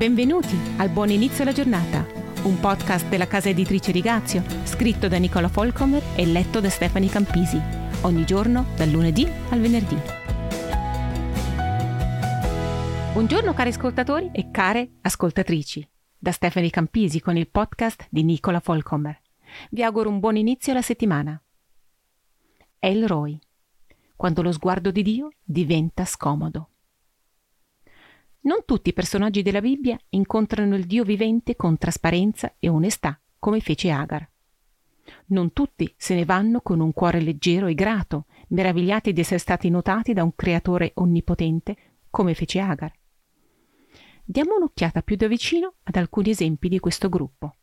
Benvenuti al Buon Inizio alla Giornata, un podcast della casa editrice Rigazio, scritto da Nicola Folcomer e letto da Stefani Campisi, ogni giorno dal lunedì al venerdì. Buongiorno cari ascoltatori e care ascoltatrici, da Stefani Campisi con il podcast di Nicola Folcomer. Vi auguro un buon inizio alla settimana. Elroy, quando lo sguardo di Dio diventa scomodo. Non tutti i personaggi della Bibbia incontrano il Dio vivente con trasparenza e onestà, come fece Agar. Non tutti se ne vanno con un cuore leggero e grato, meravigliati di essere stati notati da un creatore onnipotente, come fece Agar. Diamo un'occhiata più da vicino ad alcuni esempi di questo gruppo.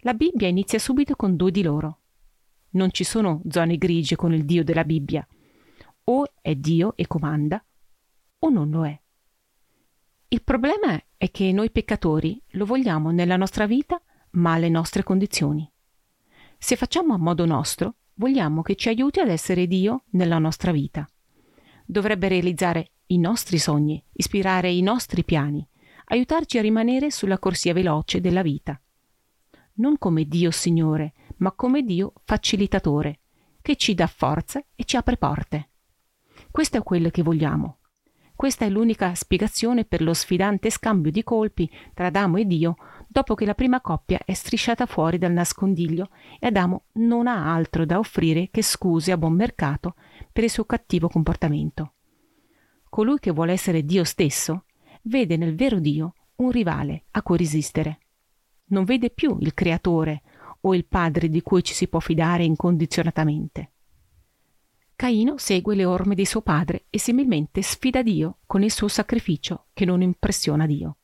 La Bibbia inizia subito con due di loro. Non ci sono zone grigie con il Dio della Bibbia. O è Dio e comanda, o non lo è. Il problema è che noi peccatori lo vogliamo nella nostra vita, ma alle nostre condizioni. Se facciamo a modo nostro, vogliamo che ci aiuti ad essere Dio nella nostra vita. Dovrebbe realizzare i nostri sogni, ispirare i nostri piani, aiutarci a rimanere sulla corsia veloce della vita. Non come Dio Signore, ma come Dio facilitatore, che ci dà forza e ci apre porte. Questo è quello che vogliamo. Questa è l'unica spiegazione per lo sfidante scambio di colpi tra Adamo e Dio dopo che la prima coppia è strisciata fuori dal nascondiglio e Adamo non ha altro da offrire che scuse a buon mercato per il suo cattivo comportamento. Colui che vuole essere Dio stesso vede nel vero Dio un rivale a cui resistere. Non vede più il creatore o il padre di cui ci si può fidare incondizionatamente. Caino segue le orme di suo padre e similmente sfida Dio con il suo sacrificio che non impressiona Dio.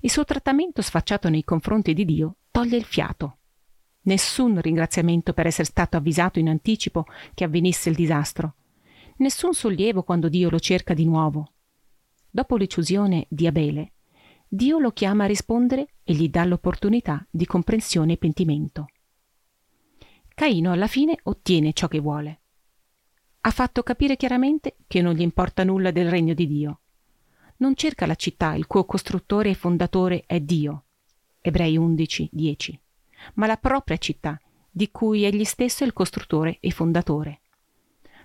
Il suo trattamento sfacciato nei confronti di Dio toglie il fiato. Nessun ringraziamento per essere stato avvisato in anticipo che avvenisse il disastro. Nessun sollievo quando Dio lo cerca di nuovo. Dopo l'eclusione di Abele, Dio lo chiama a rispondere e gli dà l'opportunità di comprensione e pentimento. Caino alla fine ottiene ciò che vuole ha fatto capire chiaramente che non gli importa nulla del regno di Dio. Non cerca la città, il cui costruttore e fondatore è Dio. Ebrei 11, 10. Ma la propria città, di cui egli stesso è il costruttore e fondatore.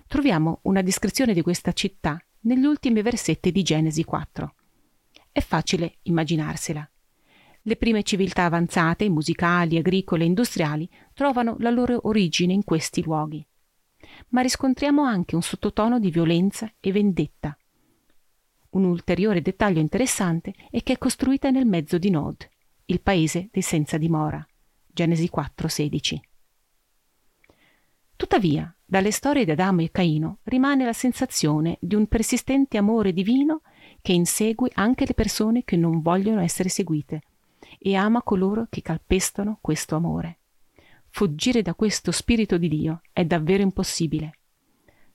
Troviamo una descrizione di questa città negli ultimi versetti di Genesi 4. È facile immaginarsela. Le prime civiltà avanzate, musicali, agricole e industriali, trovano la loro origine in questi luoghi ma riscontriamo anche un sottotono di violenza e vendetta. Un ulteriore dettaglio interessante è che è costruita nel mezzo di Nod, il paese dei senza dimora. Genesi 4:16. Tuttavia, dalle storie di Adamo e Caino rimane la sensazione di un persistente amore divino che insegue anche le persone che non vogliono essere seguite e ama coloro che calpestano questo amore. Fuggire da questo spirito di Dio è davvero impossibile.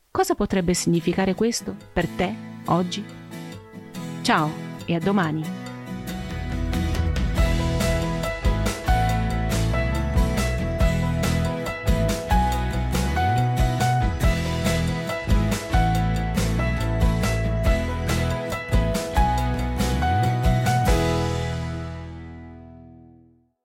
Cosa potrebbe significare questo per te oggi? Ciao e a domani!